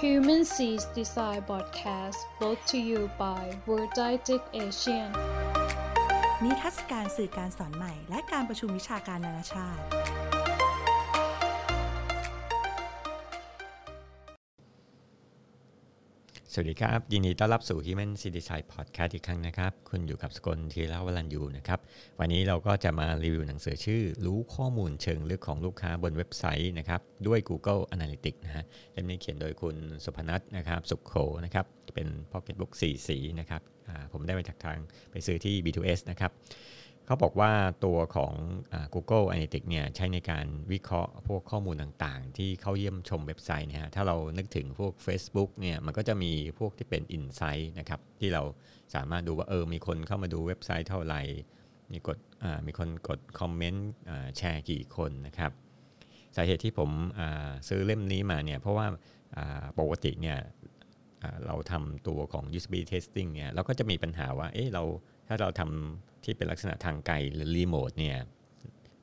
Human Seas Design Podcast brought to you by World Didactic Asian นิทรรศการสื่อการสอนใหม่ และการประชุมวิชาการนานาชาติ วัสดีครับ ยินดีต้อนรับสู่ Human c i t y s i d e Podcast อีกครั้งนะครับ คุณอยู่กับสกลทีละวรันยูนะครับ วันนี้เราก็จะมารีวิวหนังสือชื่อ รู้ข้อมูลเชิงลึกของลูกค้าบนเว็บไซต์นะครับ ด้วย Google Analytics นะฮะเล่มนี้เขียนโดยคุณสุพนัทนะครับ สุขโขนะครับ เป็น Pocket Book 4 สีนะครับผมได้มาจากทางไปซื้อที่ B2S นะครับ เขาบอกว่าตัวของ Google Analytics เนี่ยใช้ในการวิเคราะห์พวกข้อมูลต่างๆ ที่เข้าเยี่ยมชมเว็บไซต์นะฮะถ้าเรานึกถึงพวก Facebook เนี่ยมันก็จะมีพวกที่เป็น Insight นะครับที่เราสามารถดูว่าเออมีคนเข้ามาดูเว็บไซต์เท่าไหร่มีกดมีคนกดคอมเมนต์แชร์กี่คนนะครับสาเหตุที่ผมซื้อเล่มนี้มาเนี่ยเพราะว่าปกติเนี่ยเราทำตัวของ usability testing เนี่ยเราก็จะมีปัญหาว่าเอ๊ะเรา ถ้าเราทำที่เป็นลักษณะทางไกลหรือรีโมทเนี่ย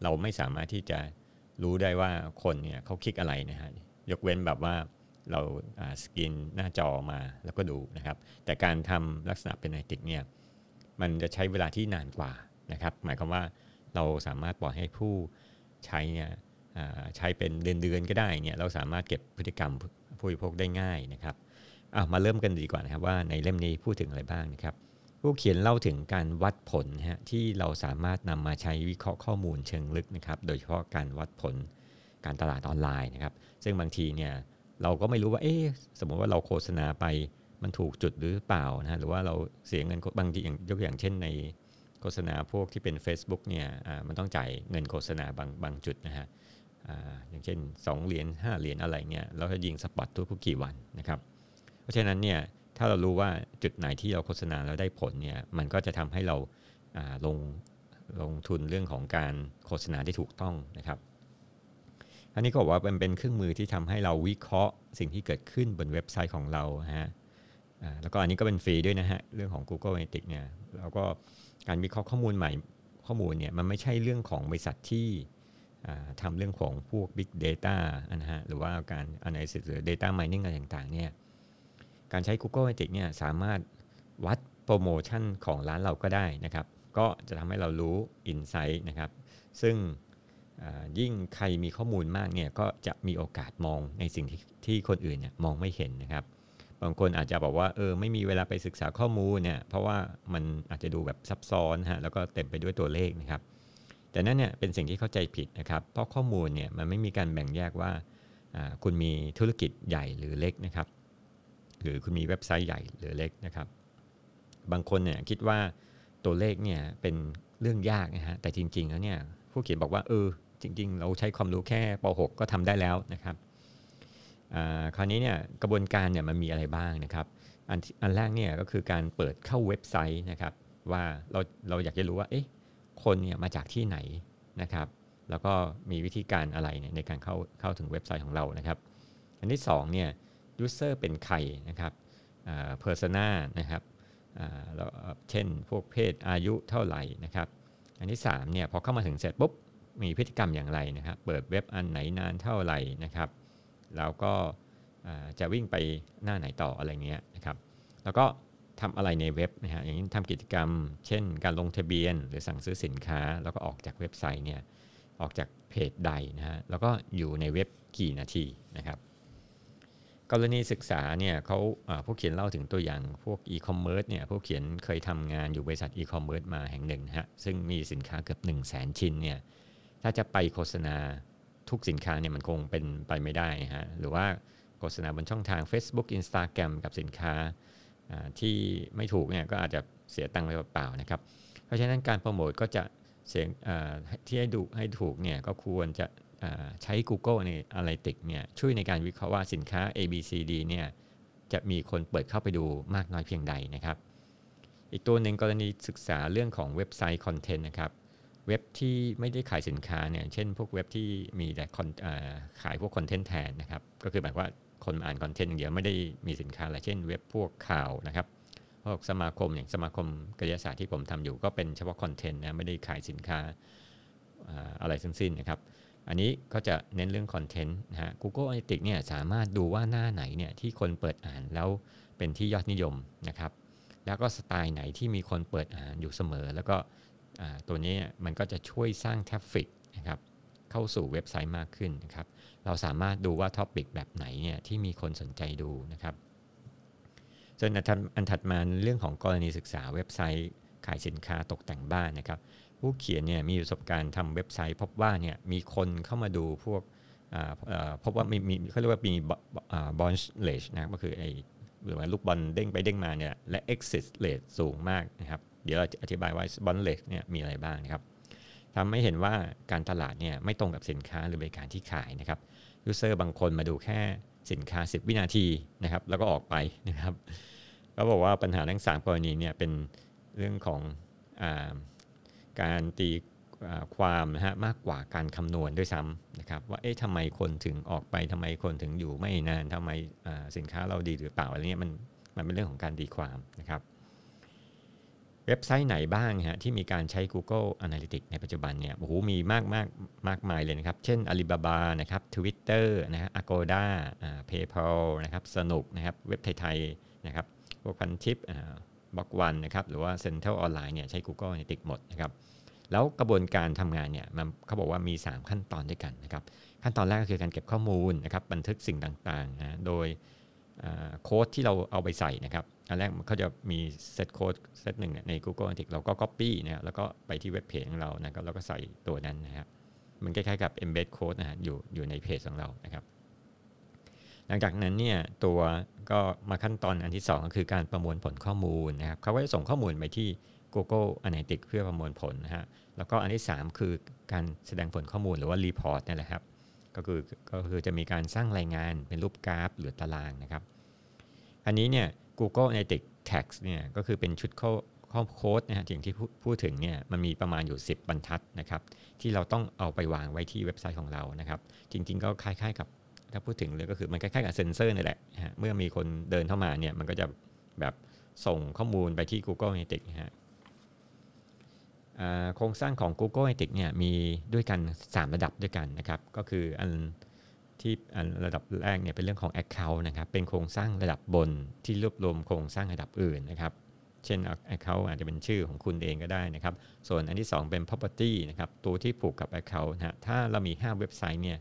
เราไม่สามารถที่จะรู้ได้ว่าคนเนี่ยเขาคลิกอะไรนะฮะยกเว้นแบบว่าเราสกินหน้าจอมาแล้วก็ดูนะครับ แต่การทำลักษณะเป็น Analytics เนี่ยมันจะใช้เวลาที่นานกว่านะครับ หมายความว่าเราสามารถปล่อยให้ผู้ใช้เนี่ยใช้เป็นเดือนๆก็ได้เนี่ยเราสามารถเก็บพฤติกรรมผู้บริโภคได้ง่ายนะครับมาเริ่มกันดีกว่านะครับว่าในเล่มนี้พูดถึงอะไรบ้างนะครับ ผู้เขียนเล่าถึงการวัดผลฮะที่เราสามารถนำมาใช้วิเคราะห์ข้อมูลเชิงลึกนะครับ โดยเฉพาะการวัดผลการตลาดออนไลน์นะครับ ซึ่งบางทีเนี่ยเราก็ไม่รู้ว่าเอ๊สมมติว่าเราโฆษณาไปมันถูกจุดหรือเปล่านะหรือว่าเราเสียเงินบางทีอย่างยกอย่างเช่นในโฆษณาพวกที่เป็น Facebook เนี่ยมันต้องจ่ายเงินโฆษณาบางบางจุดนะฮะอย่างเช่น 2 เหรียญ5เหรียญอะไรเนี่ยเราจะยิงสปอตทุกกี่วันนะครับ เพราะฉะนั้นเนี่ย ถ้าเรารู้ว่าจุดไหนที่เราโฆษณาแล้วได้ผลเนี่ยมันก็จะทำให้เราลงลงทุนเรื่องของการโฆษณาที่ถูกต้องนะครับ อันนี้ก็บอกว่าเป็นเป็นเครื่องมือที่ทำให้เราวิเคราะห์สิ่งที่เกิดขึ้นบนเว็บไซต์ของเราฮะแล้วก็อันนี้ก็เป็นฟรีด้วยนะฮะเรื่องของ Google Analytics เนี่ยแล้วก็การวิเคราะห์ข้อมูลใหม่ข้อมูลเนี่ยมันไม่ใช่เรื่องของบริษัทที่ทำเรื่องของพวก Big Data นะฮะหรือว่าการ Analysis หรือ Data Mining อะไรต่างๆเนี่ย การใช้ Google Analytics เนี่ยสามารถวัดโปรโมชั่นของร้านเราก็ได้นะครับ ก็จะทำให้เรารู้ Insight นะครับ ซึ่งยิ่งใครมีข้อมูลมากเนี่ยก็จะมีโอกาสมองในสิ่งที่ที่คนอื่นเนี่ยมองไม่เห็นนะครับ บางคนอาจจะบอกว่าเออไม่มีเวลาไปศึกษาข้อมูลเนี่ยเพราะว่ามันอาจจะดูแบบซับซ้อนฮะแล้วก็เต็มไปด้วยตัวเลขนะครับ แต่นั่นเนี่ยเป็นสิ่งที่เข้าใจผิดนะครับ เพราะข้อมูลเนี่ยมันไม่มีการแบ่งแยกว่าคุณมีธุรกิจใหญ่หรือเล็กนะครับ หรือคุณมีเว็บไซต์ใหญ่หรือเล็กนะครับ บางคนเนี่ยคิดว่าตัวเลขเนี่ยเป็นเรื่องยากนะฮะแต่จริง ๆ แล้วเนี่ยผู้เขียนบอกว่าเออจริง ๆ เราใช้ความรู้แค่ป .6 ก็ทำได้แล้วนะครับคราวนี้เนี่ยกระบวนการเนี่ยมันมีอะไรบ้างนะครับอันอันแรกเนี่ยก็คือการเปิดเข้าเว็บไซต์นะครับ ว่าเราเราอยากจะรู้ว่าเอ๊ะคนเนี่ยมาจากที่ไหนนะครับ แล้วก็มีวิธีการอะไรในการเข้าเข้าถึงเว็บไซต์ของเรานะครับ อันที่2เนี่ย user เป็นใครนะครับ persona นะครับแล้วเช่นพวกเพศอายุเท่าไหร่นะครับ อันที่3เนี่ยพอเข้ามาถึงเสร็จปุ๊บมีพฤติกรรมอย่างไรนะครับ เปิดเว็บอันไหนนานเท่าไหร่นะครับ แล้วก็จะวิ่งไปหน้าไหนต่ออะไรเงี้ยนะครับ แล้วก็ทำอะไรในเว็บนะฮะอย่างนี้ทำกิจกรรม เช่น การลงทะเบียนหรือสั่งซื้อสินค้า แล้วก็ออกจากเว็บไซต์เนี่ยออกจากเพจใดนะฮะแล้วก็อยู่ในเว็บกี่นาทีนะครับ กรณีศึกษาเนี่ยเขาผู้เขียนเล่าถึงตัวอย่างพวกอีคอมเมิร์ซเนี่ยผู้เขียนเคยทำงานอยู่บริษัทอีคอมเมิร์ซมาแห่งหนึ่งฮะซึ่งมีสินค้าเกือบ 1 0 0 0 0แสนชิ้นเนี่ยถ้าจะไปโฆษณาทุกสินค้าเนี่ยมันคงเป็นไปไม่ได้ฮะหรือว่าโฆษณาบนช่องทาง Facebook Instagram กับสินค้าที่ไม่ถูกเนี่ยก็อาจจะเสียตังค์ไปเปล่าๆนะครับ เพราะฉะนั้นการโปรโมทก็จะเสียงที่ให้ดูให้ถูกเนี่ยก็ควรจะ ใช้ Google ใน Analytics เนี่ยช่วยในการวิเคราะห์ว่าสินค้า A B C D เนี่ยจะมีคนเปิดเข้าไปดูมากน้อยเพียงใดนะครับ อีกตัวหนึ่งกรณีศึกษาเรื่องของเว็บไซต์คอนเทนต์นะครับ เว็บที่ไม่ได้ขายสินค้าเนี่ยเช่นพวกเว็บที่มีแต่ขายพวกคอนเทนต์แทนนะครับ ก็คือหมายว่าคนอ่านคอนเทนต์อย่างเดียวไม่ได้มีสินค้าอะไรเช่นเว็บพวกข่าวนะครับพวกสมาคมอย่างสมาคมกายศาสตร์ที่ผมทำอยู่ก็เป็นเฉพาะคอนเทนต์นะไม่ได้ขายสินค้าอะไรทั้งสิ้นนะครับ อันนี้ก็จะเน้นเรื่องคอนเทนต์นะฮะ Google Analytics เนี่ยสามารถดูว่าหน้าไหนเนี่ยที่คนเปิดอ่านแล้วเป็นที่ยอดนิยมนะครับ แล้วก็สไตล์ไหนที่มีคนเปิดอ่านอยู่เสมอ แล้วก็ตัวนี้มันก็จะช่วยสร้าง traffic นะครับเข้าสู่เว็บไซต์มากขึ้นนะครับ เราสามารถดูว่า topic แบบไหนเนี่ยที่มีคนสนใจดูนะครับ ส่วนอันถัดมาเรื่องของกรณีศึกษาเว็บไซต์ขายสินค้าตกแต่งบ้านนะครับ ผู้เขียนเนี่ยมีประสบการณ์ทำเว็บไซต์พบว่าเนี่ยมีคนเข้ามาดูพวกพบว่ามีมีเขาเรียกว่ามีบอลเลชนะก็คือไอหรือว่าลูกบอลเด้งไปเด้งมาเนี่ยและ exit rate สูงมากนะครับ เดี๋ยวเราจะอธิบายว่าบอลเลชเนี่ยมีอะไรบ้างนะครับทำให้เห็นว่าการตลาดเนี่ยไม่ตรงกับสินค้าหรือบริการที่ขายนะครับยูเซอร์บางคนมาดูแค่สินค้า 10 วินาทีนะครับ แล้วก็ออกไปนะครับก็บอกว่าปัญหาทั้ง 3 กรณีเนี่ยเป็นเรื่องของอ การตีความนะฮะมากกว่าการคำนวณด้วยซ้ำนะครับว่าเอ๊ะทำไมคนถึงออกไปทำไมคนถึงอยู่ไม่นานทำไมสินค้าเราดีหรือเปล่าอะไรเงี้ยมันมันเป็นเรื่องของการตีความนะครับ เว็บไซต์ไหนบ้างฮะที่มีการใช้ Google Analytics ในปัจจุบันเนี่ยโอ้โหมีมากมากมากมายเลยนะครับ เช่น Alibaba นะครับ Twitter นะฮะ Agoda อ่า PayPal นะครับสนุกนะครับเว็บไทยๆนะครับพวกพันทิปอ่าบล็อกวันนะครับหรือว่า Central Online เนี่ยใช้ Google Analytics หมดนะครับ แล้วกระบวนการทำงานเนี่ยมันเขาบอกว่ามี 3 ขั้นตอนด้วยกันนะครับ ขั้นตอนแรกก็คือการเก็บข้อมูลนะครับ บันทึกสิ่งต่างๆนะโดยโค้ดที่เราเอาไปใส่นะครับอันแรกเขาจะมีเซตโค้ดเซตหนึ่งใน Google Analytics เราก็ Copy นะแล้วก็ไปที่เว็บเพจของเรานะครับแล้วก็ใส่ตัวนั้นนะครับมันคล้ายๆกับ embed code นะฮะอยู่อยู่ในเพจของเรานะครับ หลังจากนั้นเนี่ยตัวก็มาขั้นตอนอันที่ 2 ก็คือการประมวลผลข้อมูลนะครับเขาก็จะส่งข้อมูลไปที่ Google Analytics เพื่อประมวลผลนะฮะแล้วก็อันที่ 3 คือการแสดงผลข้อมูลหรือว่า report นี่แหละครับก็คือก็คือจะมีการสร้างรายงานเป็นรูปกราฟหรือตารางนะครับ อันนี้เนี่ย Google Analytics Text เนี่ยก็คือเป็นชุดข้อข้อโค้ดนะฮะอย่างที่พูดถึงเนี่ยมันมีประมาณอยู่ 10 บรรทัดนะครับ ที่เราต้องเอาไปวางไว้ที่เว็บไซต์ของเรานะครับ จริง ๆ ก็คล้ายๆกับถ้าพูดถึงเลยก็คือมันคล้ายๆกับเซนเซอร์นี่แหละฮะเมื่อมีคนเดินเข้ามาเนี่ยมันก็จะแบบส่งข้อมูลไปที่ Google Analytics ฮะ โครงสร้างของ Google Analytics เนี่ยมีด้วยกัน 3 ระดับด้วยกันนะครับ ก็คืออันที่อันระดับแรกเนี่ยเป็นเรื่องของ Account นะครับ เป็นโครงสร้างระดับบนที่รวบรวมโครงสร้างระดับอื่นนะครับ เช่น Account อาจจะเป็นชื่อของคุณเองก็ได้นะครับ ส่วนอันที่ 2 เป็น Property นะครับ ตัวที่ผูกกับ Account นะถ้าเรามี 5 เว็บไซต์เนี่ย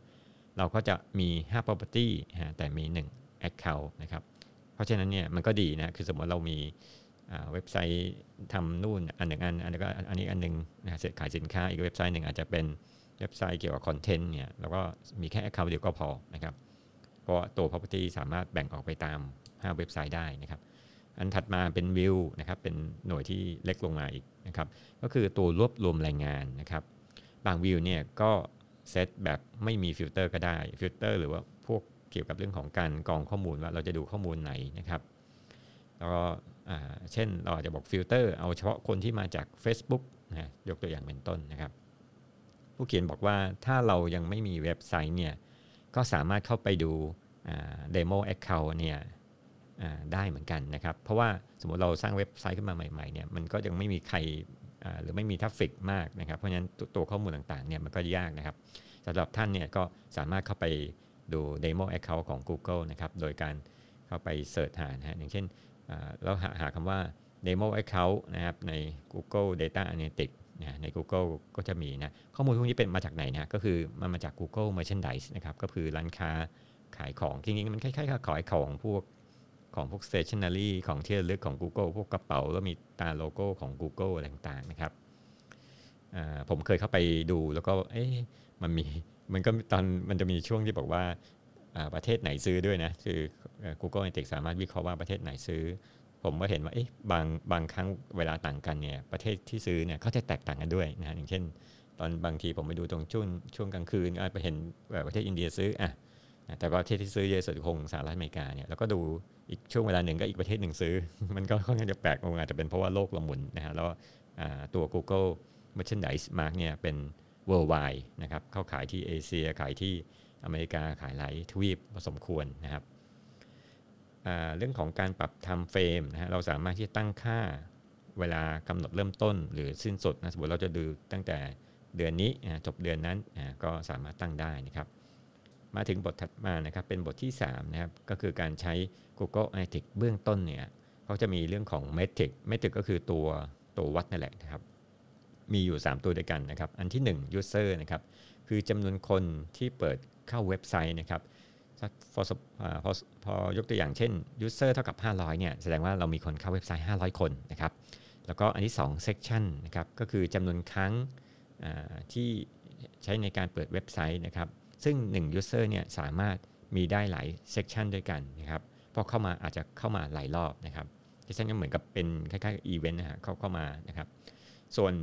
เราก็จะมี 5 property ฮะแต่มี 1 account นะครับ เพราะฉะนั้นเนี่ยมันก็ดีนะ คือสมมติเรามี เว็บไซต์ทำนู่นอันหนึ่งอันอันนี้ก็อันนี้อันหนึ่งนะเสร็จขายสินค้าอีกเว็บไซต์หนึ่งอาจจะเป็นเว็บไซต์เกี่ยวกับคอนเทนต์เนี่ยแล้วก็มีแค่ Account เดียวก็พอนะครับเพราะตัว property สามารถแบ่งออกไปตาม 5 เว็บไซต์ได้นะครับ อันถัดมาเป็นวิวนะครับเป็นหน่วยที่เล็กลงมาอีกนะครับก็คือตัวรวบรวมรายงานนะครับบางวิวเนี่ยก็เซตแบบไม่มีฟิลเตอร์ก็ได้ฟิลเตอร์หรือว่าพวกเกี่ยวกับเรื่องของการกรองข้อมูลว่าเราจะดูข้อมูลไหนนะครับแล้วก็ เช่นเราอาจจะบอกฟิลเตอร์เอาเฉพาะคนที่มาจาก Facebook นะยกตัวอย่างเป็นต้นนะครับ ผู้เขียนบอกว่าถ้าเรายังไม่มีเว็บไซต์เนี่ยก็สามารถเข้าไปดู demo account เนี่ยได้เหมือนกันนะครับ เพราะว่าสมมติเราสร้างเว็บไซต์ขึ้นมาใหม่ๆเนี่ยมันก็ยังไม่มีใครหรือไม่มีทัฟฟิกมากนะครับ เพราะฉะนั้นตัวข้อมูลต่างๆเนี่ยมันก็ยากนะครับสำหรับท่านเนี่ยก็สามารถเข้าไปดู Demo Account ของ Google นะครับ โดยการเข้าไปเสิร์ชหานะฮะอย่างเช่น เราหาหาคำว่า demo account นะครับใน Google Data Analytics นะใน Google ก็จะมีนะข้อมูลพวกนี้เป็นมาจากไหนนะก็คือมันมาจาก Google Merchandise นะครับก็คือร้านค้าขายของจริงๆมันคล้ายๆกับขายของพวกของพวก stationery ของที่ระลึกของ Google พวกกระเป๋า แล้วมีตาโลโก้ของ Google อะไรต่างๆนะครับผมเคยเข้าไปดูแล้วก็เอ๊ะมันมีมันก็ตอนมันจะมีช่วงที่บอกว่า ประเทศไหนซื้อด้วยนะ คือ Google Analytics สามารถวิเคราะห์ว่าประเทศไหนซื้อ ผมก็เห็นว่าเอ๊ะบางบางครั้งเวลาต่างกันเนี่ยประเทศที่ซื้อเนี่ยเขาจะแตกต่างกันด้วยนะอย่างเช่น ตอนบางทีผมไปดูตรงช่วงช่วงกลางคืนไปเห็นประเทศอินเดียซื้ออะแต่ประเทศที่ซื้อเยอะสุดคงสหรัฐอเมริกาเนี่ยแล้วก็ดูอีกช่วงเวลาหนึ่งก็อีกประเทศหนึ่งซื้อ มันก็ค่อนข้างจะแปลกอาจจะเป็นเพราะว่าโลกเราหมุนนะฮะแล้วตัว Google Merchandise Mark เนี่ยเป็น worldwide นะครับเข้าขายที่เอเชียขายที่ อเมริกาขายหลายทวีปพอสมควรนะครับเรื่องของการปรับทำเฟรมนะฮะเราสามารถที่ตั้งค่าเวลากำหนดเริ่มต้นหรือสิ้นสุดนะสมมติเราจะดูตั้งแต่เดือนนี้จบเดือนนั้นก็สามารถตั้งได้นะครับ มาถึงบทถัดมานะครับเป็นบทที่3นะครับก็คือการใช้ Google Analytics เบื้องต้นเนี่ยเขาจะมีเรื่องของ Metric Metric ก็คือตัวตัววัดนั่นแหละนะครับ มีอยู่ 3 ตัวด้วยกันนะครับ อันที่ 1 User นะครับคือจำนวนคนที่เปิด เข้าเว็บไซต์นะครับพอพอพอยกตัวอย่างเช่น User เท่ากับ 500เนี่ยแสดงว่าเรามีคนเข้าเว็บไซต์ 500 คนนะครับแล้วก็อันที่2 section นะครับก็คือจำนวนครั้งที่ใช้ในการเปิดเว็บไซต์นะครับซึ่ง 1 user เนี่ยสามารถมีได้หลาย section ด้วยกันนะครับพอเข้ามาอาจจะเข้ามาหลายรอบนะครับ section ก็เหมือนกับเป็นคล้ายๆ event นะฮะเข้าเข้ามานะครับ ส่วน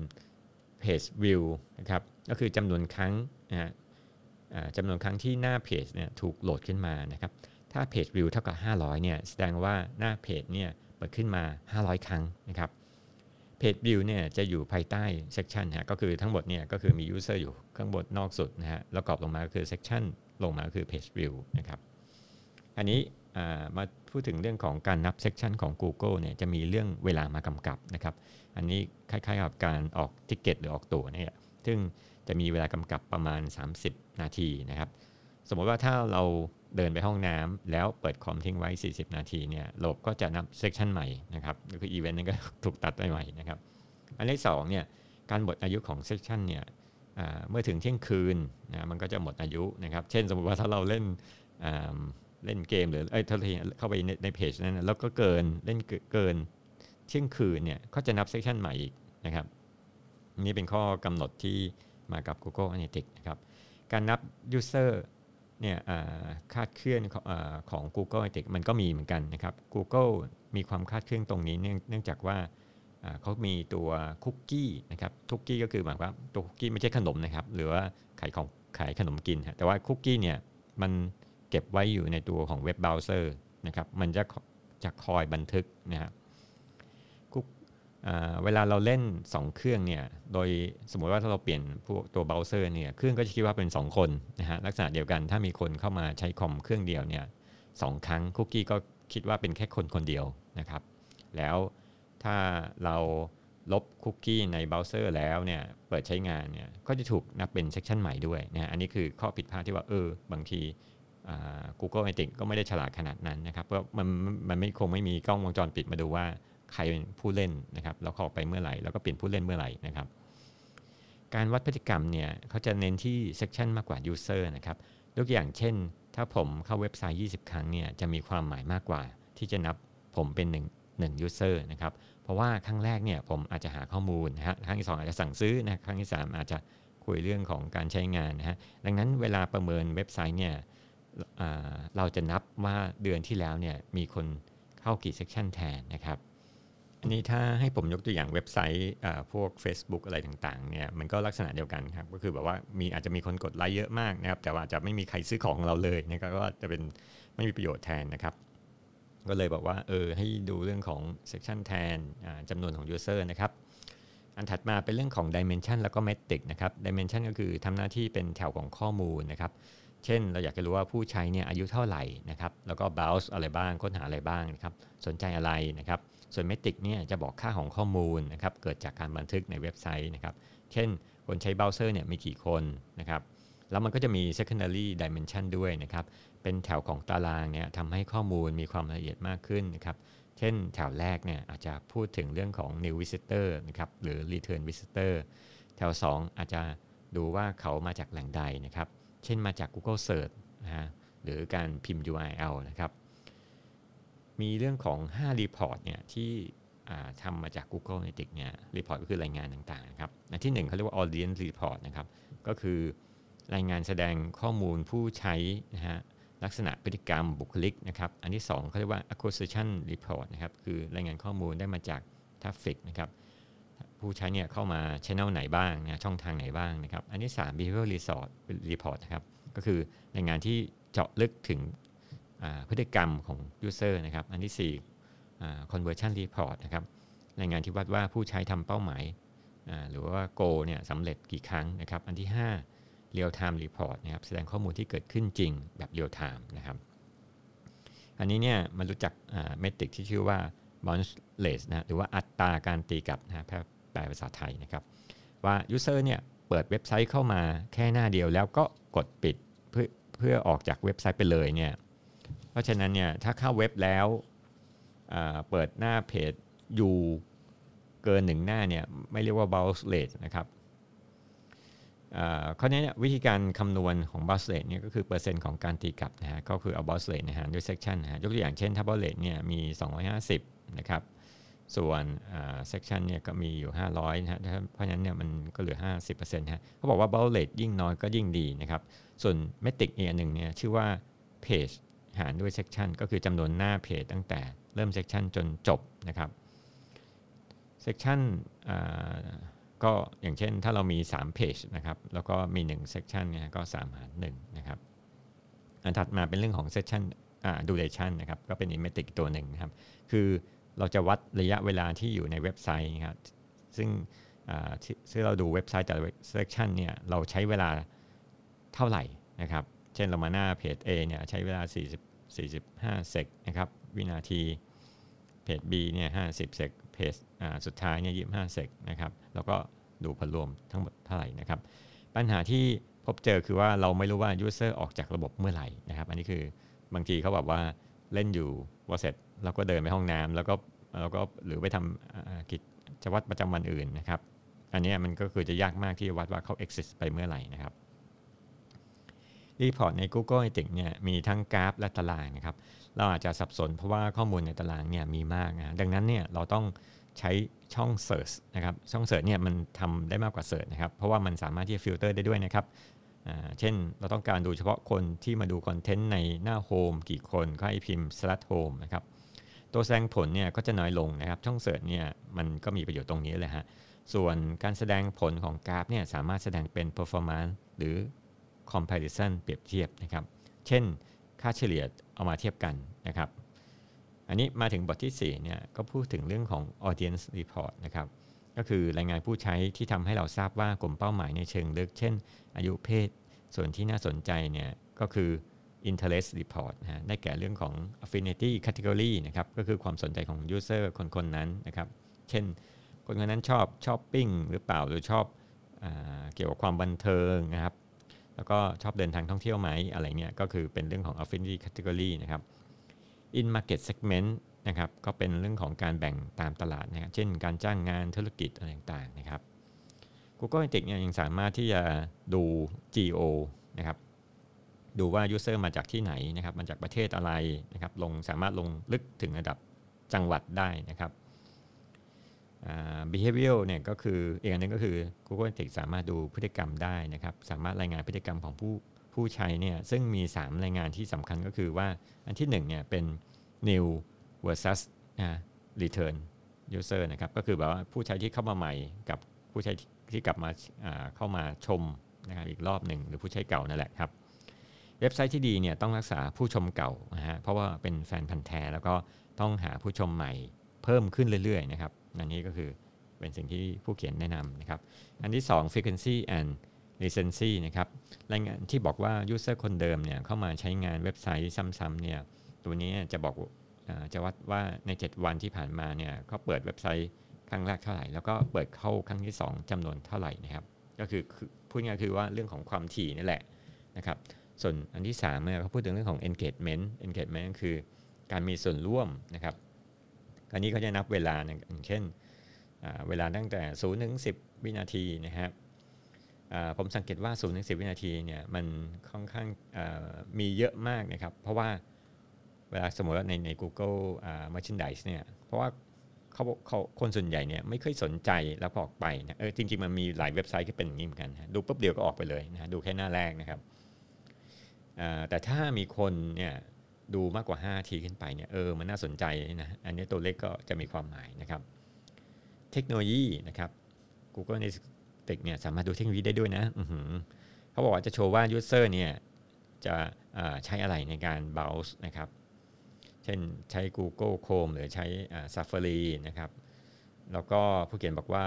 page view นะครับก็คือจำนวนครั้งนะฮะ จำนวนครั้งที่หน้าเพจเนี่ยถูกโหลดขึ้นมานะครับ ถ้าเพจวิวเท่ากับ 500เนี่ยแสดงว่าหน้าเพจเนี่ยเปิดขึ้นมา 500 ครั้งนะครับ page view เนี่ยจะอยู่ภายใต้ session ฮะก็คือทั้งหมดเนี่ยก็คือมี user อยู่ข้างบนนอกสุดนะฮะแล้วกรอบลงมาก็คือ session ลงมาก็คือ page view นะครับอันนี้มาพูดถึงเรื่องของการนับ session ของ Google เนี่ยจะมีเรื่องเวลามากำกับนะครับ อันนี้คล้ายๆกับการออก ticket หรือออกตั๋วเนี่ยซึ่ง จะมีเวลากำกับประมาณ 30 นาทีนะครับ สมมติว่าถ้าเราเดินไปห้องน้ำแล้วเปิดคอมทิ้งไว้ 40 นาทีเนี่ยระบบก็จะนับ session ใหม่นะครับก็คืออีเวนต์นั้นก็ถูกตัดไปใหม่นะครับ อันที่2เนี่ยการหมดอายุของ session เนี่ยเมื่อถึงเที่ยงคืนนะมันก็จะหมดอายุนะครับ เช่นสมมติว่าถ้าเราเล่นเล่นเกมหรือเอ้ยถ้าเข้าไปในในเพจนั้นแล้วก็เกินเล่นเกินเที่ยงคืนเนี่ยก็จะนับ session ใหม่อีกนะครับ นี่เป็นข้อกำหนดที่ มากับ Google Analytics นะครับ การนับ User เนี่ยคาดเคลื่อนของ Google Analytics มันก็มีเหมือนกันนะครับ Google มีความคาดเคลื่อนตรงนี้เนื่องจากว่าเขามีตัวคุกกี้นะครับคุกกี้ก็คือหมายว่าตัวคุกกี้ไม่ใช่ขนมนะครับ หรือว่าขายของขายขนมกิน แต่ว่าคุกกี้เนี่ยมันเก็บไว้อยู่ในตัวของเว็บเบราว์เซอร์นะครับ มันจะจะคอยบันทึกนะครับ เวลาเราเล่น 2 เครื่องเนี่ยโดยสมมติว่าถ้าเราเปลี่ยนพวกตัวเบราว์เซอร์เนี่ยเครื่องก็จะคิดว่าเป็น 2 คนนะฮะลักษณะเดียวกันถ้ามีคนเข้ามาใช้คอมเครื่องเดียวเนี่ยสองครั้งคุกกี้ก็คิดว่าเป็นแค่คนคนเดียวนะครับแล้วถ้าเราลบคุกกี้ในเบราว์เซอร์แล้วเนี่ยเปิดใช้งานเนี่ยก็จะถูกนับเป็น session ใหม่ด้วยนะอันนี้คือข้อผิดพลาดที่ว่าเออบางที Google Analytics ก็ไม่ได้ฉลาดขนาดนั้นนะครับเพราะมันมันไม่คงไม่มีกล้องวงจรปิดมาดูว่า ใครเป็นผู้เล่นนะครับแล้วเข้าไปเมื่อไหร่แล้วก็เปลี่ยนผู้เล่นเมื่อไหร่นะครับ การวัดพฤติกรรมเนี่ยเขาจะเน้นที่ session มากกว่า user นะครับยกอย่างเช่น ถ้าผมเข้าเว็บไซต์ 20 ครั้งเนี่ยจะมีความหมายมากกว่า ที่จะนับผมเป็น1 1 user นะครับ เพราะว่าครั้งแรกเนี่ยผมอาจจะหาข้อมูลนะฮะ ครั้งที่ 2 อาจจะสั่งซื้อนะ ครั้งที่ 3 อาจจะคุยเรื่องของการใช้งานนะฮะ ดังนั้นเวลาประเมินเว็บไซต์เนี่ยเราจะนับว่าเดือนที่แล้วเนี่ยมีคนเข้ากี่ session แทนนะครับ อันนี้ถ้าให้ผมยกตัวอย่างเว็บไซต์พวก Facebook อะไรต่างๆเนี่ยมันก็ลักษณะเดียวกันครับก็คือแบบว่ามีอาจจะมีคนกดไลค์เยอะมากนะครับแต่ว่าจะไม่มีใครซื้อของเราเลยนะครับก็จะเป็นไม่มีประโยชน์แทนนะครับก็เลยบอกว่าเออให้ดูเรื่องของ section แทนจำนวนของ user นะครับอันถัดมาเป็นเรื่องของ dimension แล้วก็ metric นะครับ dimension ก็คือทำหน้าที่เป็นแถวของข้อมูลนะครับเช่น เราอยากจะรู้ว่าผู้ใช้เนี่ยอายุเท่าไหร่นะครับแล้วก็ browse อะไรบ้างค้นหาอะไรบ้างนะครับสนใจอะไรนะครับ ส่วนเมติกเนี่ยจะบอกค่าของข้อมูลนะครับเกิดจากการบันทึกในเว็บไซต์นะครับ เช่นคนใช้เบราว์เซอร์เนี่ยมีกี่คนนะครับแล้วมันก็จะมี secondary dimension ด้วยนะครับ เป็นแถวของตารางเนี่ยทำให้ข้อมูลมีความละเอียดมากขึ้นนะครับ เช่นแถวแรกเนี่ยอาจจะพูดถึงเรื่องของ new visitor นะครับ หรือ return visitor แถว 2 อาจจะดูว่าเขามาจากแหล่งใดนะครับ เช่นมาจาก Google Search นะฮะ หรือการพิมพ์ URL นะครับ มีเรื่องของ5 report เนี่ยที่ทำมาจาก Google Analytics เนี่ย report ก็คือรายงานต่างๆครับอันที่ 1เขาเรียกว่า audience report นะครับก็คือรายงานแสดงข้อมูลผู้ใช้นะฮะลักษณะพฤติกรรมบุคลิกนะครับ อันที่ 2เขาเรียกว่า acquisition report นะครับ คือรายงานข้อมูลได้มาจาก traffic นะครับ ผู้ใช้เนี่ยเข้ามาช anel ไหนบ้างนะช่องทางไหนบ้างนะครับ อันที่ 3 behavior report report นะครับ ก็คือรายงานที่เจาะลึกถึง พฤติกรรมของ user นะครับ อันที่ 4 conversion report นะครับรายงานที่วัดว่าผู้ใช้ทำเป้าหมายหรือว่า goal เนี่ยสำเร็จกี่ครั้งนะครับ อันที่ 5 real time report นะครับแสดงข้อมูลที่เกิดขึ้นจริงแบบ real time นะครับ อันนี้เนี่ยมันรู้จักเมทริกที่ชื่อว่า bounce rate นะหรือว่าอัตราการตีกลับนะแปลภาษาไทยนะครับ ว่า user เนี่ยเปิดเว็บไซต์เข้ามาแค่หน้าเดียวแล้วก็กดปิดเพื่อเพื่อออกจากเว็บไซต์ไปเลยเนี่ย เพราะฉะนั้นเนี่ยถ้าเข้าเว็บแล้วเปิดหน้าเพจอยู่เกินหนึ่งหน้าเนี่ยไม่เรียกว่า bounce rate นะครับข้อนี้เนี่ยวิธีการคำนวณของ bounce rate เนี่ยก็คือเปอร์เซ็นต์ของการตีกลับนะฮะก็คือเอา bounce rate นะฮะด้วย section นะฮะยกตัวอย่างเช่นถ้า bounce rate เนี่ยมี 250 นะครับส่วน section เนี่ยก็มีอยู่ 500นะฮะเพราะฉะนั้นเนี่ยมันก็เหลือ 50%นะฮะเขาบอกว่า bounce rate ยิ่งน้อยก็ยิ่งดีนะครับส่วนเมทริกอีกอันหนึ่งเนี่ยชื่อว่า page หารด้วย section ก็คือจำนวนหน้าเพจตั้งแต่เริ่ม section จนจบนะครับ section ก็อย่างเช่นถ้าเรามี3 page นะครับแล้วก็มี1 section เนี่ยก็3หาร1นะครับอันถัดมาเป็นเรื่องของ section duration นะครับก็เป็น i เมตริกตัวหนึ่งนะครับ คือเราจะวัดระยะเวลาที่อยู่ในเว็บไซต์ครับซึ่งซึ่งเราดูเว็บไซต์แต่ละ section เนี่ยเราใช้เวลาเท่าไหร่นะครับ เช่นเรามาหน้าเพจ A เนี่ยใช้เวลา 40 45 เซกนะครับวินาที เพจ B เนี่ย50 เซกเพจสุดท้ายเนี่ย25 เซกนะครับแล้วก็ดูผลรวมทั้งหมดเท่าไหร่นะครับ ปัญหาที่พบเจอคือว่าเราไม่รู้ว่า user ออกจากระบบเมื่อไหร่นะครับ อันนี้คือบางทีเขาแบบว่าเล่นอยู่ว่าเสร็จแล้วก็เดินไปห้องน้ำแล้วก็แล้วก็หรือไปทำกิจวัตรประจำวันอื่นนะครับ อันนี้มันก็คือจะยากมากที่วัดว่าเขา exist ไปเมื่อไหร่นะครับ รีพอร์ตใน Google Analytics เนี่ยมีทั้งกราฟและตารางนะครับ เราอาจจะสับสนเพราะว่าข้อมูลในตารางเนี่ยมีมากนะดังนั้นเนี่ยเราต้องใช้ช่อง Search นะครับ ช่อง Search เนี่ยมันทำได้มากกว่า Search นะครับ เพราะว่ามันสามารถที่จะฟิลเตอร์ได้ด้วยนะครับ เช่นเราต้องการดูเฉพาะคนที่มาดูคอนเทนต์ในหน้า home กี่คนก็ให้พิมพ์ slash home นะครับตัวแสดงผลเนี่ยก็จะน้อยลงนะครับ ช่อง Search เนี่ยมันก็มีประโยชน์ตรงนี้เลยฮะ ส่วนการแสดงผลของกราฟเนี่ยสามารถแสดงเป็น performance หรือ comparison เปรียบเทียบนะครับ เช่น ค่าเฉลี่ยเอามาเทียบกันนะครับ อันนี้มาถึงบทที่4เนี่ยก็พูดถึงเรื่องของ audience report นะครับ ก็คือรายงานผู้ใช้ที่ทำให้เราทราบว่ากลุ่มเป้าหมายในเชิงลึก เช่น อายุเพศ ส่วนที่น่าสนใจเนี่ยก็คือ interest report นะได้แก่เรื่องของ affinity category นะครับ ก็คือความสนใจของ user คนคนนั้นนะครับ เช่น คนคนนั้นชอบช้อบปิ้งหรือเปล่า หรือชอบอเกี่ยวกับความบันเทิงนะครับ แล้วก็ชอบเดินทางท่องเที่ยวไหมอะไรเงี้ยก็คือเป็นเรื่องของ affinity category นะครับ in market segment นะครับก็เป็นเรื่องของการแบ่งตามตลาดนะครับเช่นการจ้างงานธุรกิจอะไรต่างๆนะครับ Google Analytics เนี่ยยังสามารถที่จะดู geo นะครับดูว่า user มาจากที่ไหนนะครับมาจากประเทศอะไรนะครับลงสามารถลงลึกถึงระดับจังหวัดได้นะครับ behavior เนี่ยก็คืออีกอันนึงก็คือ Google Analytics สามารถดูพฤติกรรมได้นะครับ สามารถรายงานพฤติกรรมของผู้ผู้ใช้เนี่ยซึ่งมี 3 รายงานที่สำคัญก็คือว่าอันที่1เนี่ยเป็น new versus return user นะครับ ก็คือแบบว่าผู้ใช้ที่เข้ามาใหม่กับผู้ใช้ที่กลับมาเข้ามาชมนะครับอีกรอบหนึ่งหรือผู้ใช้เก่านั่นแหละครับ เว็บไซต์ที่ดีเนี่ยต้องรักษาผู้ชมเก่านะฮะเพราะว่าเป็นแฟนพันธ์แท้แล้วก็ต้องหาผู้ชมใหม่เพิ่มขึ้นเรื่อยๆนะครับ อันนี้ก็คือเป็นสิ่งที่ผู้เขียนแนะนำนะครับ อันที่ 2 frequency and recency นะครับรายงานที่บอกว่า user คนเดิมเนี่ยเข้ามาใช้งานเว็บไซต์ซ้ำๆเนี่ยตัวนี้จะบอกจะวัดว่าใน 7 วันที่ผ่านมาเนี่ยเขาเปิดเว็บไซต์ครั้งแรกเท่าไหร่ แล้วก็เปิดเข้าครั้งที่ 2จำนวนเท่าไหร่นะครับ ก็คือพูดง่ายคือว่าเรื่องของความถี่นี่แหละนะครับ ส่วนอันที่3เนี่ยเขาพูดถึงเรื่องของ engagement engagement คือการมีส่วนร่วมนะครับ อันนี้เขาจะนับเวลาอย่างเช่นเวลาตั้งแต่0ถึง10วินาทีนะครับผมสังเกตว่า0ถึง10วินาทีเนี่ยมันค่อนข้างมีเยอะมากนะครับ เพราะว่าเวลาสมมติว่าในใน Google Merchandise เนี่ยเพราะว่าเขาเขาคนส่วนใหญ่เนี่ยไม่ค่อยสนใจแล้วพอออกไปนะเออจริงๆมันมีหลายเว็บไซต์ที่เป็นอย่างนี้เหมือนกันดูปุ๊บเดียวก็ออกไปเลยนะดูแค่หน้าแรกนะครับแต่ถ้ามีคนเนี่ย ดูมากกว่า 5 ทีขึ้นไปเนี่ยเออมันน่าสนใจนะอันนี้ตัวเลขก็จะมีความหมายนะครับ เทคโนโลยีนะครับ Google Analytics เนี่ยสามารถดูเทคโนโลยีได้ด้วยนะเขาบอกว่าจะโชว์ว่า User เนี่ยจะใช้อะไรในการ browse นะครับ เช่นใช้ Google Chrome หรือใช้ Safari นะครับ แล้วก็ผู้เขียนบอกว่า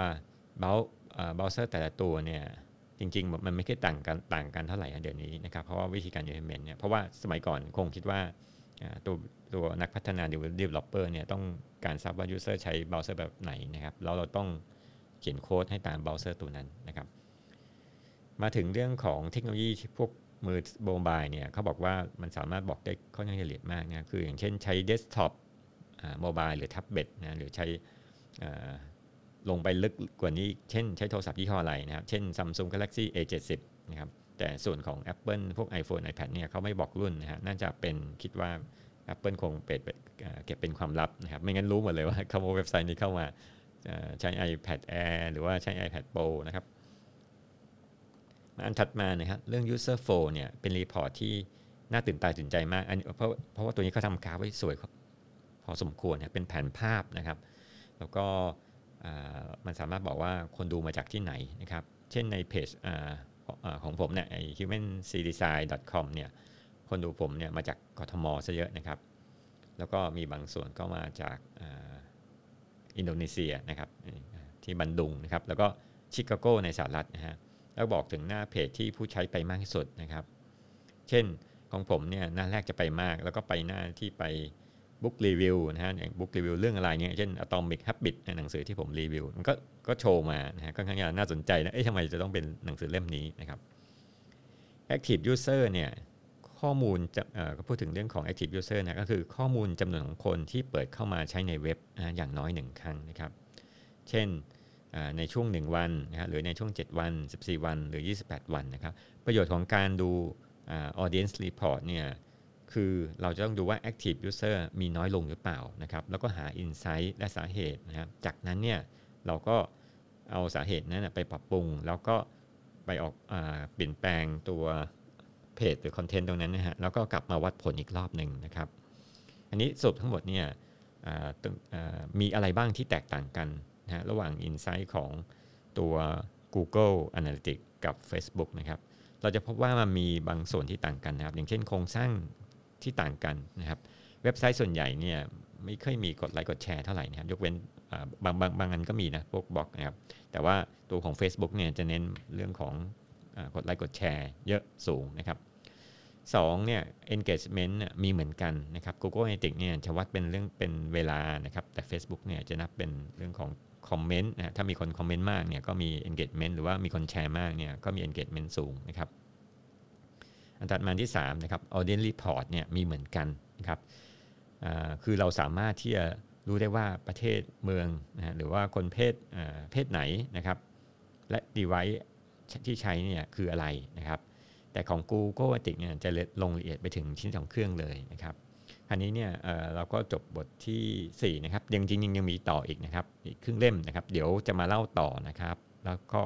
browser แต่ละตัวเนี่ย จริงๆมันไม่ค่อยต่างกันต่างกันเท่าไหร่เดี๋ยวนี้นะครับเพราะว่าวิธีการ implement เนี่ยเพราะว่าสมัยก่อนคงคิดว่าตัวตัวนักพัฒนาหรือ developer เนี่ยต้องการทราบว่า user ใช้เบราว์เซอร์แบบไหนนะครับแล้วเราต้องเขียนโค้ดให้ตามเบราว์เซอร์ตัวนั้นนะครับมาถึงเรื่องของเทคโนโลยีพวกมือ mobile เนี่ยเขาบอกว่ามันสามารถบอกได้ค่อนข้างละเอียดมากนะคืออย่างเช่นใช้ desktop mobile หรือแท็บเล็ตนะหรือใช้ ลงไปลึกกว่านี้ เช่นใช้โทรศัพท์ยี่ห้ออะไรนะครับ เช่น Samsung Galaxy A70 นะครับ แต่ส่วนของ Apple พวก iPhone iPad เนี่ยเขาไม่บอกรุ่นนะฮะ น่าจะเป็นคิดว่า Apple คงเปิดเก็บเป็นความลับนะครับ ไม่งั้นรู้หมดเลยว่าเข้ามาเว็บไซต์นี้เข้ามาใช้ iPad Air หรือว่าใช้ iPad Pro นะครับ อันถัดมานะครับเรื่อง user flow เนี่ยเป็น report ที่น่าตื่นตาตื่นใจมากอันเพราะเพราะว่าตัวนี้เขาทำกราฟไว้สวยพอสมควรเนี่ยเป็นแผนภาพนะครับ แล้วก็ มันสามารถบอกว่าคนดูมาจากที่ไหนนะครับ เช่นในเพจของผมเนี่ย humancdesign.com เนี่ย คนดูผมเนี่ยมาจากกทมซะเยอะนะครับ แล้วก็มีบางส่วนก็มาจากอินโดนีเซียนะครับที่บันดุงนะครับ แล้วก็ชิคาโกในสหรัฐนะฮะ แล้วบอกถึงหน้าเพจที่ผู้ใช้ไปมากที่สุดนะครับ เช่นของผมเนี่ยหน้าแรกจะไปมาก แล้วก็ไปหน้าที่ไป บุ๊กรีวิวนะฮะอย่างบุ๊กรีวิวเรื่องอะไรเนี่ยเช่น Atomic Habit ในหนังสือที่ผมรีวิว มันก็ก็โชว์มานะฮะค่อนข้างน่าสนใจนะเอ๊ะทำไมจะต้องเป็นหนังสือเล่มนี้นะครับ Active User เนี่ยข้อมูลจะก็พูดถึงเรื่องของ Active User นะก็คือข้อมูลจำนวนของคนที่เปิดเข้ามาใช้ในเว็บนะอย่างน้อยหนึ่งครั้งนะครับ เช่นในช่วง 1 วันนะฮะหรือในช่วง 7 วัน 14 วัน หรือ 28 วันนะครับ ประโยชน์ของการดู audience report เนี่ย คือเราจะต้องดูว่า active user มีน้อยลงหรือเปล่านะครับ แล้วก็หา insight และสาเหตุนะครับ จากนั้นเนี่ยเราก็เอาสาเหตุนั้นไปปรับปรุง แล้วก็ไปออกอเปลี่ยนแปลงตัวเพจหรือคอนเทนต์ตรงนั้นนะฮะ แล้วก็กลับมาวัดผลอีกรอบหนึ่งนะครับ อันนี้สรุปทั้งหมดเนี่ยมีอะไรบ้างที่แตกต่างกันนะระหว่าง Insight ของตัว Google Analytics กับ Facebook นะครับ เราจะพบว่ามันมีบางส่วนที่ต่างกันนะครับ อย่างเช่นโครงสร้าง ที่ต่างกันนะครับ เว็บไซต์ส่วนใหญ่เนี่ยไม่ค่อยมีกดไลค์กดแชร์เท่าไหร่นะครับ ยกเว้นบางบางบางอันก็มีนะพวกบล็อกนะครับ แต่ว่าตัวของ Facebook เนี่ยจะเน้นเรื่องของกดไลค์กดแชร์เยอะสูงนะครับสองเนี่ย engagement มีเหมือนกันนะครับ Google Analytics เนี่ยจะวัดเป็นเรื่องเป็นเวลานะครับ แต่ Facebook เนี่ยจะนับเป็นเรื่องของคอมเมนต์นะถ้ามีคนคอมเมนต์มากเนี่ยก็มี engagement หรือว่ามีคนแชร์มากเนี่ยก็มี engagement สูงนะครับ อันถัดมาที่3นะครับ audience report เนี่ยมีเหมือนกันนะครับคือเราสามารถที่จะรู้ได้ว่าประเทศเมืองนะหรือว่าคนเพศเพศไหนนะครับและ device ที่ใช้เนี่ยคืออะไรนะครับ แต่ของ Google a t i c เนี่ยจะลงละเอียดไปถึงชิ้นของเครื่องเลยนะครับอันนี้เนี่ยเเราก็จบบทที่ 4 นะครับยังจริงยังมีต่ออีกนะครับอีกครึ่งเล่มนะครับ เดี๋ยวจะมาเล่าต่อนะครับ แล้วก็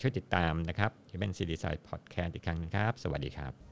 ช่วยติดตามนะครับที่เป็นซีดีไซน์พอดแคสต์อีกครั้งนึงครับ สวัสดีครับ